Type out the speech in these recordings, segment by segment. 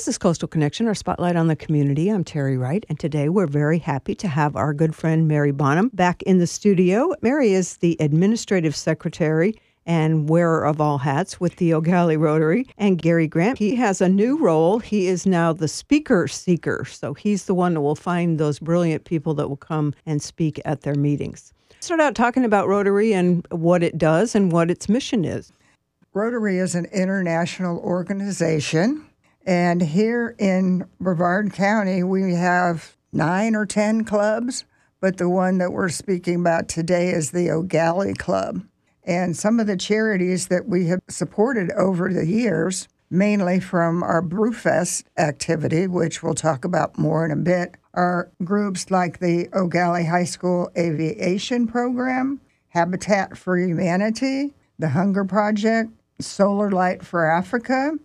This is Coastal Connection, our spotlight on the community. I'm Terry Wright, and today we're very happy to have our good friend Mary Bonhomme back in the studio. Mary is the administrative secretary and wearer of all hats with the Gallie Rotary. And Gary Grant, he has a new role. He is now the speaker seeker. So he's the one that will find those brilliant people that will come and speak at their meetings. Start out talking about Rotary and what it does and what its mission is. Rotary is an international organization. And here in Brevard County, we have nine or 10 clubs, but the one that we're speaking about today is the Gallie Club. And some of the charities that we have supported over the years, mainly from our Brewfest activity, which we'll talk about more in a bit, are groups like the Gallie High School Aviation Program, Habitat for Humanity, the Hunger Project, Solar Light for Africa,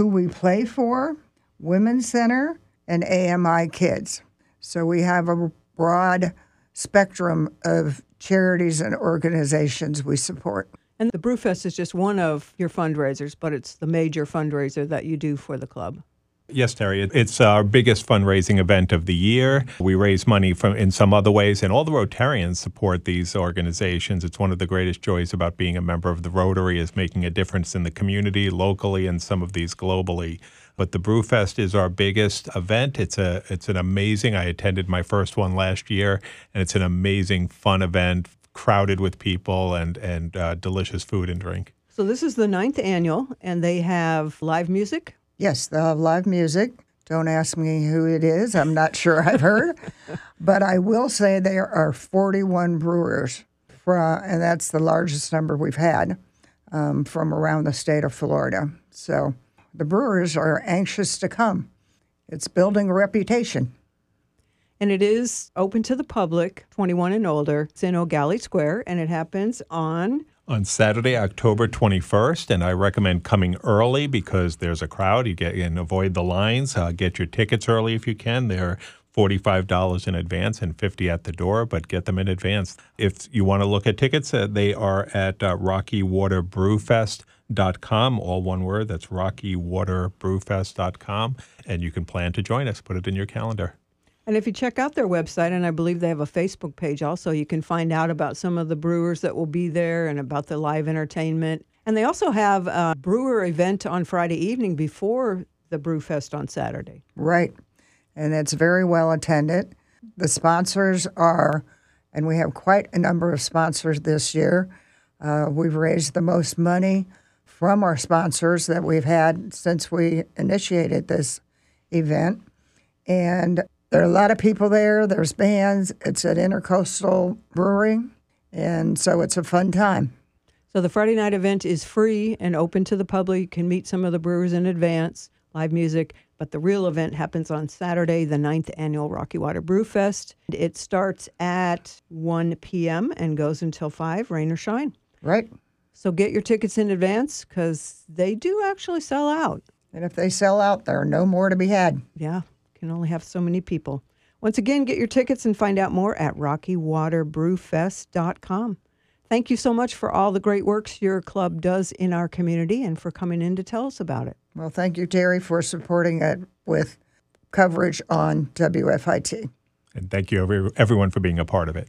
Who We Play For, Women's Center, and AMI Kids. So we have a broad spectrum of charities and organizations we support. And the Brewfest is just one of your fundraisers, but it's the major fundraiser that you do for the club. Yes, Terry. It's our biggest fundraising event of the year. We raise money from in some other ways, and all the Rotarians support these organizations. It's one of the greatest joys about being a member of the Rotary is making a difference in the community, locally, and some of these globally. But the Brewfest is our biggest event. It's a it's an amazing. I attended my first one last year, and it's an amazing, fun event, crowded with people and and uh, delicious food and drink. So this is the ninth annual, and they have live music. Yes, they'll have live music. Don't ask me who it is. I'm not sure I've heard. but I will say there are 41 brewers, from, and that's the largest number we've had um, from around the state of Florida. So the brewers are anxious to come. It's building a reputation. And it is open to the public, 21 and older. It's in Gallie Square, and it happens on on Saturday, October 21st, and I recommend coming early because there's a crowd. You get and avoid the lines. Uh, get your tickets early if you can. They're $45 in advance and 50 at the door, but get them in advance. If you want to look at tickets, uh, they are at uh, RockyWaterBrewFest.com, all one word. That's RockyWaterBrewFest.com, and you can plan to join us. Put it in your calendar. And if you check out their website, and I believe they have a Facebook page also, you can find out about some of the brewers that will be there and about the live entertainment. And they also have a brewer event on Friday evening before the Brewfest on Saturday. Right. And it's very well attended. The sponsors are, and we have quite a number of sponsors this year. Uh, we've raised the most money from our sponsors that we've had since we initiated this event. And there are a lot of people there. There's bands. It's at Intracoastal Brewing, and so it's a fun time. So the Friday night event is free and open to the public. You can meet some of the brewers in advance, live music. But the real event happens on Saturday, the ninth annual Rocky Water Brew Fest. It starts at 1 p.m. and goes until 5, rain or shine. Right. So get your tickets in advance because they do actually sell out. And if they sell out, there are no more to be had. Yeah, can only have so many people. Once again, get your tickets and find out more at RockyWaterBrewFest.com. Thank you so much for all the great works your club does in our community and for coming in to tell us about it. Well, thank you, Terry, for supporting it with coverage on WFIT. And thank you, everyone, for being a part of it.